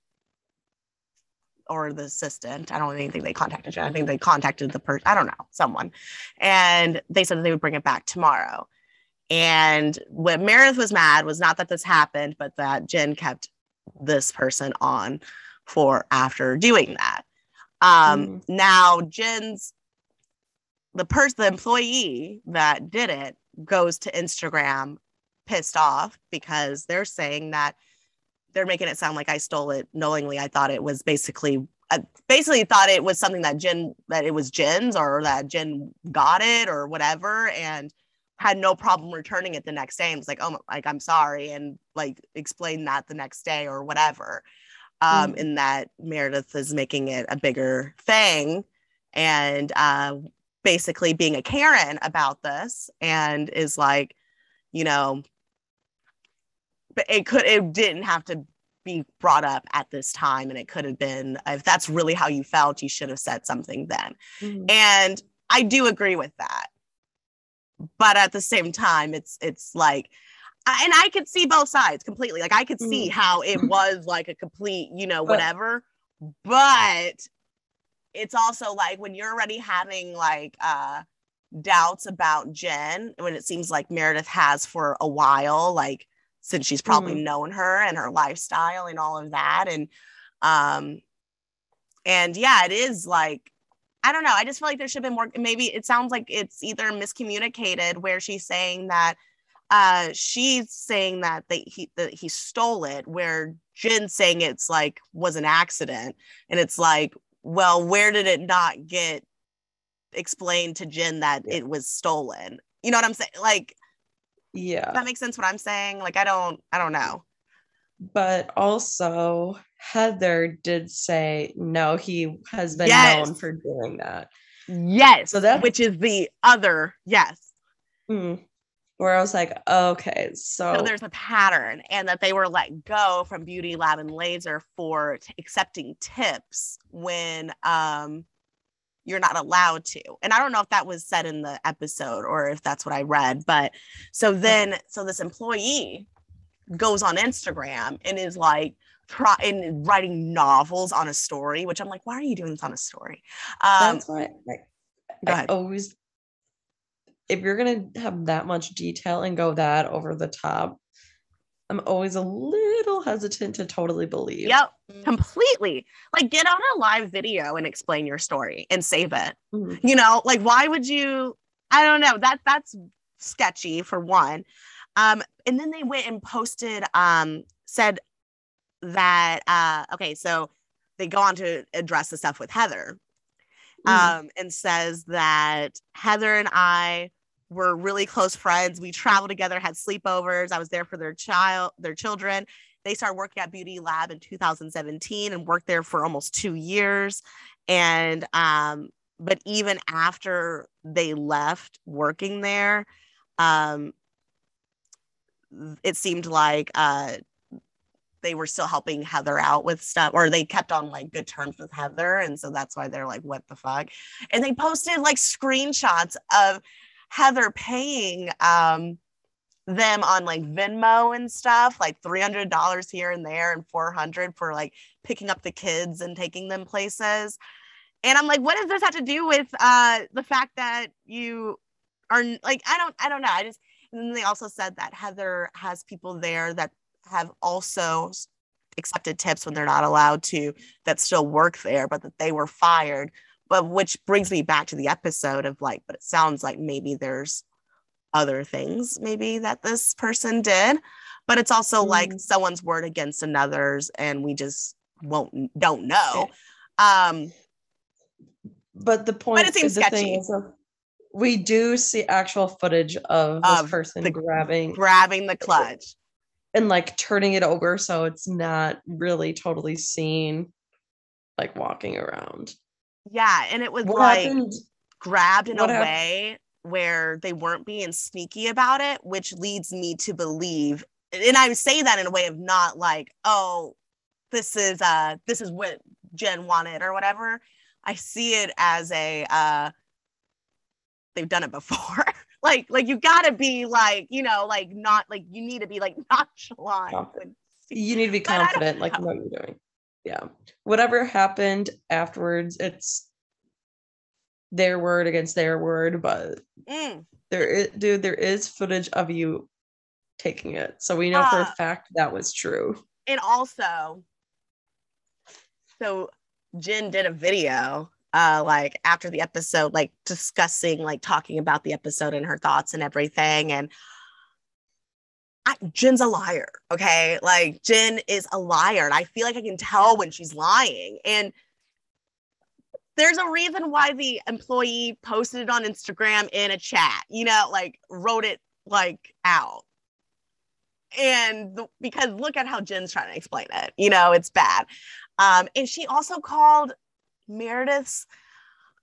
or the assistant. I don't even think they contacted Jen. I think they contacted the person. I don't know, someone. And they said that they would bring it back tomorrow. And what Meredith was mad was not that this happened, but that Jen kept this person on for after doing that. Um, mm. Now, Jen's the person, the employee that did it goes to Instagram pissed off because they're saying that they're making it sound like I stole it knowingly. I thought it was basically I basically thought it was something that Jen that it was Jen's or that Jen got it or whatever and had no problem returning it the next day and was like, oh like I'm sorry and like explain that the next day or whatever. Um, mm. in that Meredith is making it a bigger thing and uh, basically being a Karen about this and is like, you know, but it could it didn't have to be brought up at this time and it could have been if that's really how you felt you should have said something then mm-hmm. and i do agree with that but at the same time it's it's like and i could see both sides completely like i could see mm-hmm. how it <laughs> was like a complete you know whatever but it's also like when you're already having like uh doubts about jen when it seems like meredith has for a while like since she's probably mm-hmm. known her and her lifestyle and all of that and um and yeah it is like i don't know i just feel like there should have been more maybe it sounds like it's either miscommunicated where she's saying that uh she's saying that they he that he stole it where jen's saying it's like was an accident. And it's like well where did it not get explained to jen that yeah. it was stolen? You know what i'm saying? Like yeah. that makes sense what i'm saying? Like i don't i don't know. But also heather did say no he has been yes. known for doing that yes so that which is the other yes mm, where i was like okay so. so there's a pattern and that they were let go from beauty lab and laser for t- accepting tips when um you're not allowed to. And I don't know if that was said in the episode or if that's what I read, but so then so this employee goes on Instagram and is like try and writing novels on a story, which I'm like, why are you doing this on a story? Um, that's why I, I always if you're gonna have that much detail and go that over the top, I'm always a little hesitant to totally believe. Yep, completely. Like get on a live video and explain your story and save it. Mm-hmm. You know, like why would you? I don't know. That that's sketchy for one. Um, and then they went and posted, um, said that uh, okay, so they go on to address the stuff with Heather, mm-hmm. um, and says that Heather and I were really close friends. We traveled together, had sleepovers. I was there for their child, their children. They started working at Beauty Lab in 2017 and worked there for almost two years. And um, but even after they left working there, um, it seemed like uh, they were still helping Heather out with stuff, or they kept on like good terms with Heather. And so that's why they're like, what the fuck? And they posted like screenshots of Heather paying um, them on like Venmo and stuff, like $300 here and there and 400 for like picking up the kids and taking them places. And I'm like, what does this have to do with uh, the fact that you are like, I don't, I don't know. I just, and then they also said that Heather has people there that have also accepted tips when they're not allowed to that still work there, but that they were fired but which brings me back to the episode of like but it sounds like maybe there's other things maybe that this person did but it's also mm. like someone's word against another's and we just won't don't know um but the point but it seems sketchy. Is, uh, we do see actual footage of this of person the, grabbing grabbing the clutch and like turning it over so it's not really totally seen like walking around yeah, and it was what like happened? grabbed in what a happened? way where they weren't being sneaky about it, which leads me to believe, and I say that in a way of not like, oh, this is uh this is what Jen wanted or whatever. I see it as a uh they've done it before. <laughs> like like you gotta be like, you know, like not like you need to be like <laughs> nonchalant. You need to be confident like know. what you're doing yeah whatever happened afterwards it's their word against their word but mm. there is dude there is footage of you taking it so we know uh, for a ah. fact that was true and also so jen did a video uh like after the episode like discussing like talking about the episode and her thoughts and everything and I, Jen's a liar. Okay. Like Jen is a liar. And I feel like I can tell when she's lying. And there's a reason why the employee posted it on Instagram in a chat, you know, like wrote it like out. And the, because look at how Jen's trying to explain it, you know, it's bad. Um, and she also called Meredith's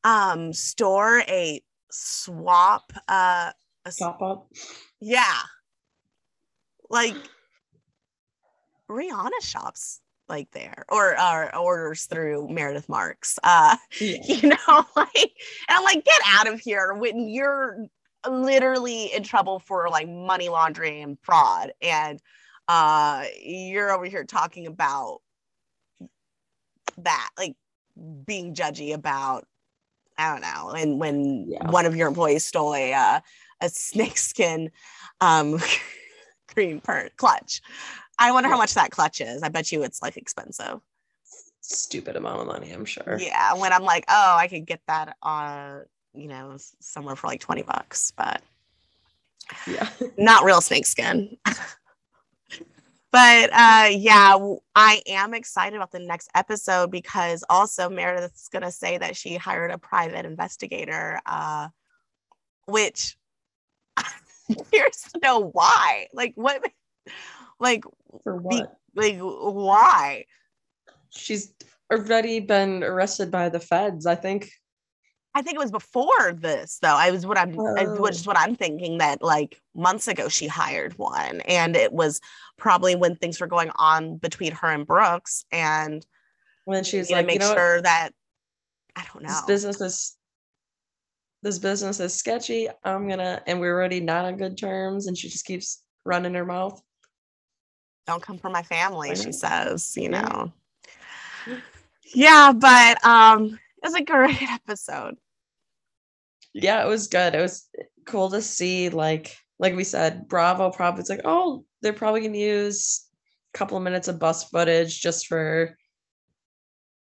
um, store a swap. Uh, a swap up. Yeah like Rihanna shops like there or, or orders through Meredith Marks. Uh, <laughs> yeah. you know, <laughs> like, and I'm like, get out of here when you're literally in trouble for like money laundering and fraud. And uh, you're over here talking about that, like being judgy about, I don't know. And when yeah. one of your employees stole a, uh, a snakeskin um, <laughs> green per clutch. I wonder how much that clutch is. I bet you it's like expensive. Stupid amount of money, I'm sure. Yeah. When I'm like, oh, I could get that on, you know, somewhere for like 20 bucks, but yeah, <laughs> not real snakeskin. <laughs> but uh yeah i am excited about the next episode because also meredith's going to say that she hired a private investigator uh which <laughs> curious to know why. Like what like for what? be, like why? She's already been arrested by the feds i think I think it was before this though. I was what I'm oh. which is what I'm thinking that like months ago she hired one and it was probably when things were going on between her and Brooks and when she's like make you know sure what? that I don't know this business is this business is sketchy. I'm gonna and we're already not on good terms and she just keeps running her mouth. Don't come for my family, she says, you know. Yeah, but um <laughs> it was a great episode yeah, it was good. It was cool to see like like we said, Bravo probably it's like, oh, they're probably gonna use a couple of minutes of bus footage just for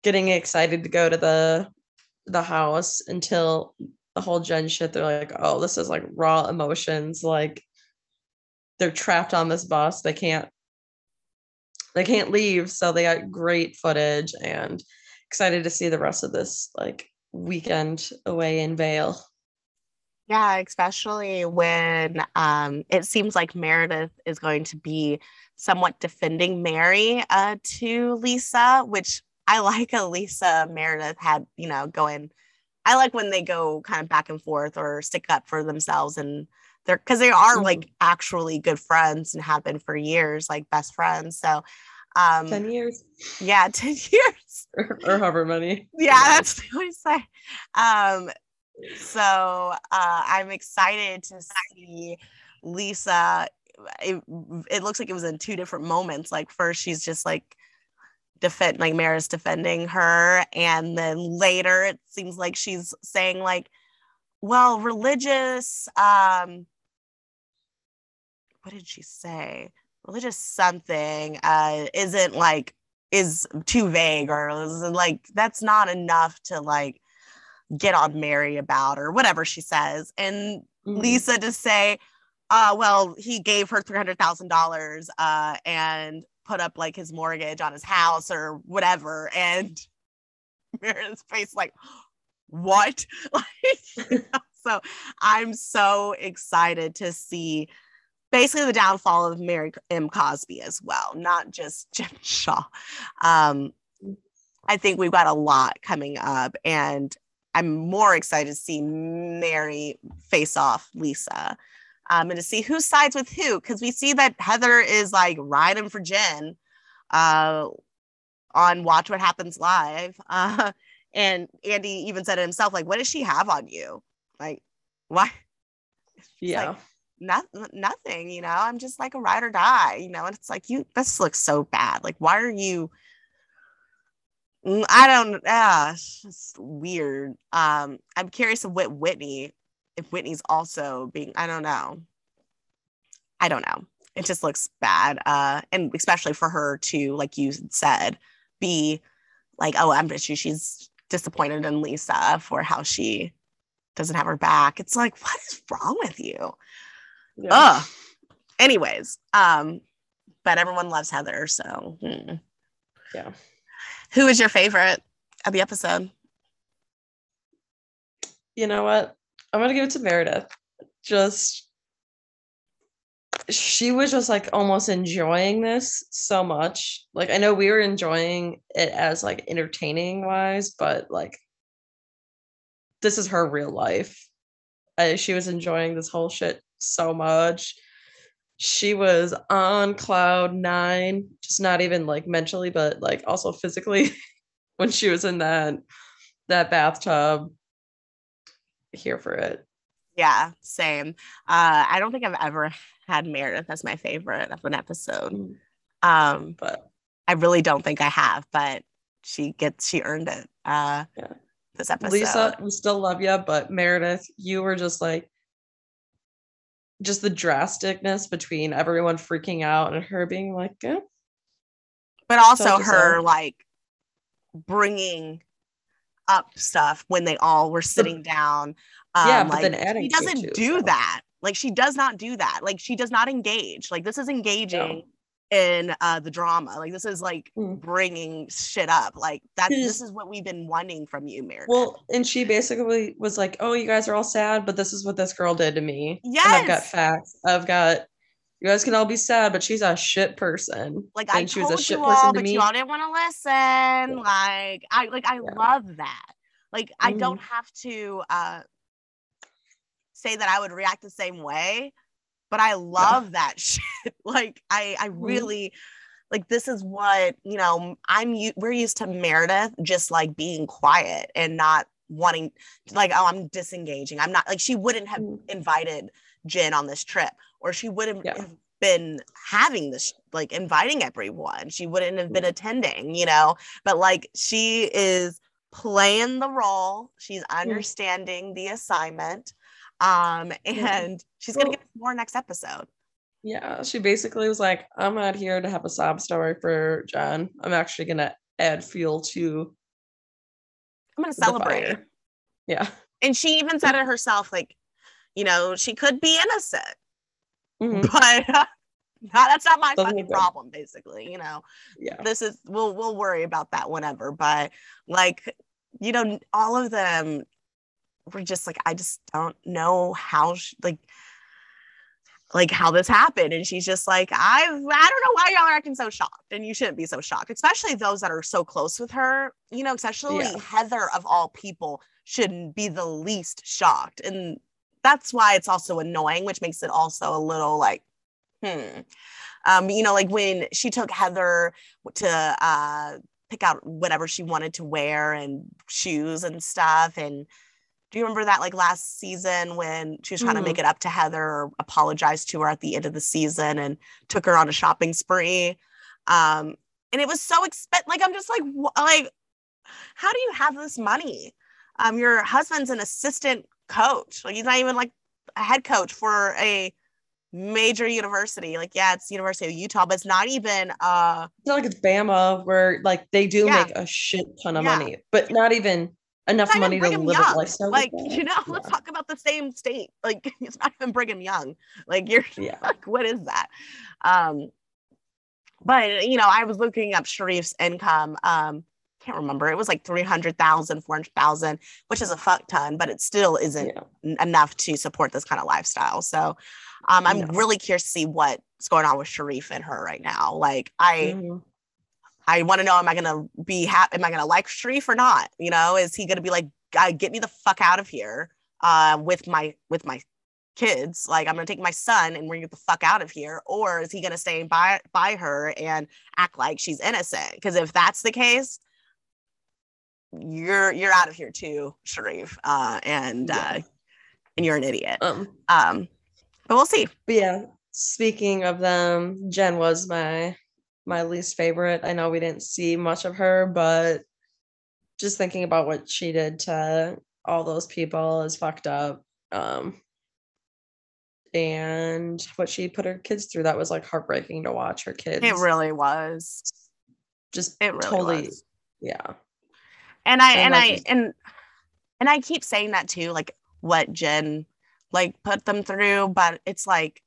getting excited to go to the the house until the whole Jen shit. They're like, oh, this is like raw emotions. Like they're trapped on this bus. They can't they can't leave. So they got great footage and excited to see the rest of this like weekend away in Vail. Yeah, especially when um, it seems like Meredith is going to be somewhat defending Mary uh, to Lisa, which I like a Lisa Meredith had, you know, going. I like when they go kind of back and forth or stick up for themselves and they're because they are mm-hmm. like actually good friends and have been for years, like best friends. So um 10 years. Yeah, <laughs> 10 years. <laughs> or, however many. Yeah, that's <laughs> what I say. Um, so uh, I'm excited to see Lisa. It, it looks like it was in two different moments. Like first, she's just like defend, like Mara's defending her, and then later it seems like she's saying like, well, religious. Um, what did she say? Religious something uh, isn't like is too vague or like that's not enough to like get on Mary about or whatever she says. And mm-hmm. Lisa to say, uh, well, he gave her $300,000 uh, and put up like his mortgage on his house or whatever. And <laughs> Mary's face, like, what? <laughs> like, <laughs> so I'm so excited to see basically the downfall of Mary M. Cosby as well, not just <laughs> Jen Shah. Um, I think we've got a lot coming up, and I'm more excited to see Mary face off Lisa um, and to see who sides with who. Because we see that Heather is like riding for Jen uh, on Watch What Happens Live. <laughs> Uh, and Andy even said it himself, like, what does she have on you? Like, why? <laughs> Yeah. Like, not, nothing, you know, I'm just like a ride or die, you know, and it's like, you, this looks so bad. Like, why are you Mm, I don't. Ah, it's just weird. Um, I'm curious of what Whitney, if Whitney's also being. I don't know. I don't know. It just looks bad. Uh, and especially for her to, like you said, be like, oh, I'm sure she's disappointed in Lisa for how she doesn't have her back. It's like, what is wrong with you? Yeah. Ugh. Anyways, um, but everyone loves Heather, so hmm. yeah. Who is your favorite of the episode? You know what? I'm gonna give it to Meredith. Just she was just like almost enjoying this so much. Like I know we were enjoying it as like entertaining wise, but like this is her real life. She was enjoying this whole shit so much. she was on cloud nine, just not even like mentally, but like also physically <laughs> when she was in that that bathtub. Here for it. Yeah, same. Uh, I don't think I've ever had Meredith as my favorite of an episode. Mm. Um, but I really don't think I have, but she gets she earned it. Uh, yeah. This episode. Lisa, we still love you, but Meredith, you were just like just the drasticness between everyone freaking out and her being like, eh. but also her like bringing up stuff when they all were sitting down. Um, yeah, but like, then adding she doesn't do that. Like she does not do that. Like she does not engage. Like this is engaging in uh the drama like this is like mm. bringing shit up like that this is what we've been wanting from you Meredith. well and she basically was like oh you guys are all sad but this is what this girl did to me yes and i've got facts i've got you guys can all be sad but she's a shit person like and I she was a shit person all, but me. you all didn't want to listen like i like i yeah. love that like mm. i don't mm-hmm. have to uh say that i would react the same way but I love that <laughs> shit. like I I mm-hmm. really like this is what, you know, I'm we're used to Meredith just like being quiet and not wanting like oh I'm disengaging. I'm not like she wouldn't have mm. invited Jen on this trip or she wouldn't yeah. have been having this like inviting everyone. She wouldn't have been mm. attending, you know. But like she is playing the role. She's mm. understanding the assignment um, and she's gonna get more next episode. Yeah, she basically was like, I'm not here to have a sob story for Jen. I'm actually gonna add fuel to I'm gonna celebrate. Yeah. And she even said it herself, like, you know, she could be innocent. Mm-hmm. But <laughs> uh, that's not my Doesn't fucking problem, basically. You know, yeah. This is we'll we'll worry about that whenever. But like, you know, all of them we're just like, I just don't know how, sh- like, like how this happened. And she's just like, I, I don't know why y'all are acting so shocked. And you shouldn't be so shocked, especially those that are so close with her, you know, especially yeah. Heather of all people shouldn't be the least shocked. And that's why it's also annoying, which makes it also a little like, hmm. Um, you know, like when she took Heather to uh, pick out whatever she wanted to wear and shoes and stuff. And do you remember that like last season when she was trying mm-hmm. to make it up to Heather or apologize to her at the end of the season and took her on a shopping spree? Um, and it was so expensive. Like I'm just like, wh- like, how do you have this money? Um, your husband's an assistant coach. Like he's not even like a head coach for a major university. Like, yeah, it's University of Utah, but it's not even uh it's not like it's Bama where like they do yeah. make a shit ton of yeah. money, but not even enough money to live young. a lifestyle. Like, you know, <laughs> yeah. let's talk about the same state. Like, <laughs> it's not even Brigham Young. Like, you're <laughs> yeah. like, what is that? Um, but you know, I was looking up Sharrieff's income. Um, can't remember. It was like 300,000, 400,000, which is a fuck ton, but it still isn't yeah. enough to support this kind of lifestyle. So um, I'm no. really curious to see what's going on with Sharif and her right now. Like I mm-hmm. I want to know, am I going to be happy? Am I going to like Sharrieff or not? You know, is he going to be like, get me the fuck out of here uh, with my, with my kids. Like I'm going to take my son and we're going to get the fuck out of here. Or is he going to stay by, by her and act like she's innocent? Because if that's the case, you're, you're out of here too, Sharrieff. Uh, and, yeah. uh, and you're an idiot. Um, um, but we'll see. Yeah, speaking of them, Jen was my my least favorite. I know we didn't see much of her, but just thinking about what she did to all those people is fucked up. Um, and what she put her kids through that was like heartbreaking to watch her kids. It really was. Just it really totally, was. yeah. And I and, and I just, and and I keep saying that too, like what Jen like put them through, but it's like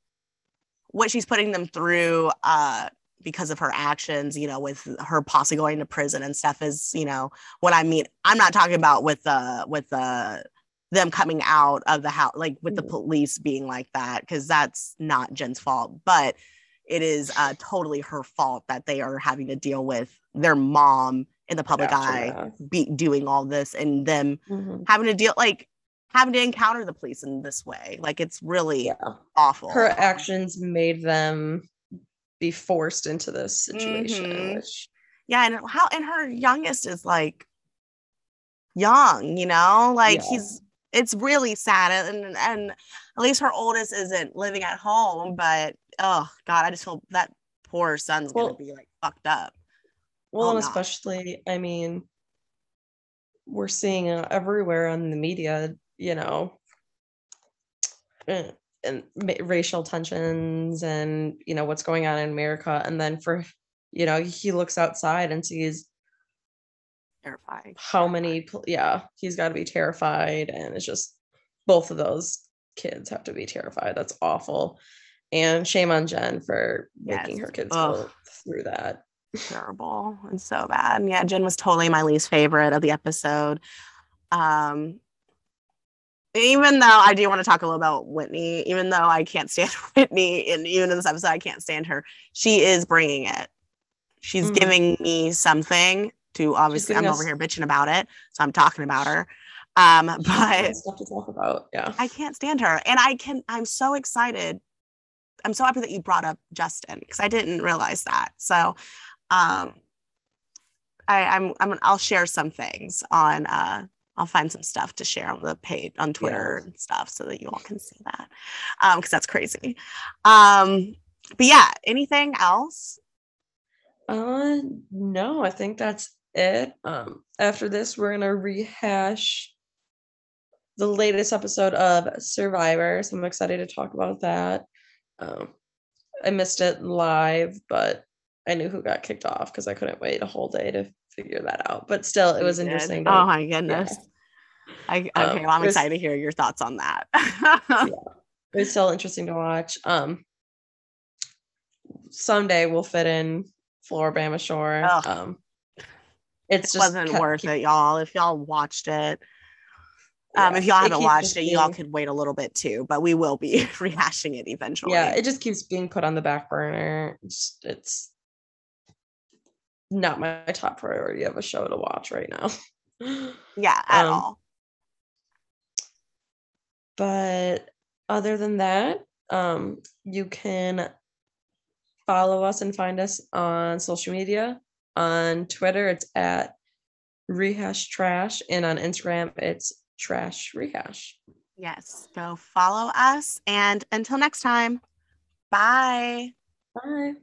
what she's putting them through uh because of her actions, you know, with her possibly going to prison and stuff is, you know, what I mean. I'm not talking about with the with the them coming out of the house, like with the mm. police being like that, because that's not Jen's fault, but it is uh, totally her fault that they are having to deal with their mom in the public eye be doing all this and them mm-hmm. having to deal like having to encounter the police in this way. Like it's really yeah. awful. Her actions made them be forced into this situation. Mm-hmm. Which... Yeah, and how and her youngest is like young, you know, like yeah. he's it's really sad and and at least her oldest isn't living at home but oh god i just feel that poor son's well, gonna be like fucked up well oh, and especially i mean we're seeing everywhere on the media you know and, and racial tensions and you know what's going on in america. And then for you know he looks outside and sees terrifying. how many yeah he's got to be terrified. And it's just both of those kids have to be terrified. That's awful. And shame on jen for yes. making her kids Ugh. go through that. Terrible and so bad. Yeah jen was totally my least favorite of the episode. Um even though I do want to talk a little about Whitney, even though I can't stand <laughs> Whitney, and even in this episode, I can't stand her, she is bringing it. She's mm-hmm. giving me something to obviously I'm us- over here bitching about it, so I'm talking about her. Um, but stuff to talk about. Yeah, I can't stand her, and I can. I'm so excited. I'm so happy that you brought up Justin because I didn't realize that. So, um, I, I'm, I'm I'll share some things on. Uh, I'll find some stuff to share on the page on Twitter yeah. and stuff so that you all can see that, um, because that's crazy. Um, but yeah, anything else? Uh, no, I think that's it. Um, after this, we're gonna rehash the latest episode of Survivor. So I'm excited to talk about that. Um, I missed it live, but I knew who got kicked off because I couldn't wait a whole day to figure that out. But still, it was interesting. To, oh my goodness. Yeah. I, okay, um, well, I'm was, excited to hear your thoughts on that. yeah, it was still interesting to watch. Um, someday we'll fit in Floribama Shore. Um, it's it wasn't worth keep, it, y'all. If y'all watched it, um, if y'all haven't watched it, y'all could wait a little bit too, but we will be <laughs> rehashing it eventually. Yeah, it just keeps being put on the back burner. It's, it's not my top priority of a show to watch right now. <laughs> yeah, at um, all. But other than that, um, you can follow us and find us on social media on Twitter, it's at rehash trash, and on Instagram, it's trash rehash. Yes, go follow us. And until next time, bye. Bye.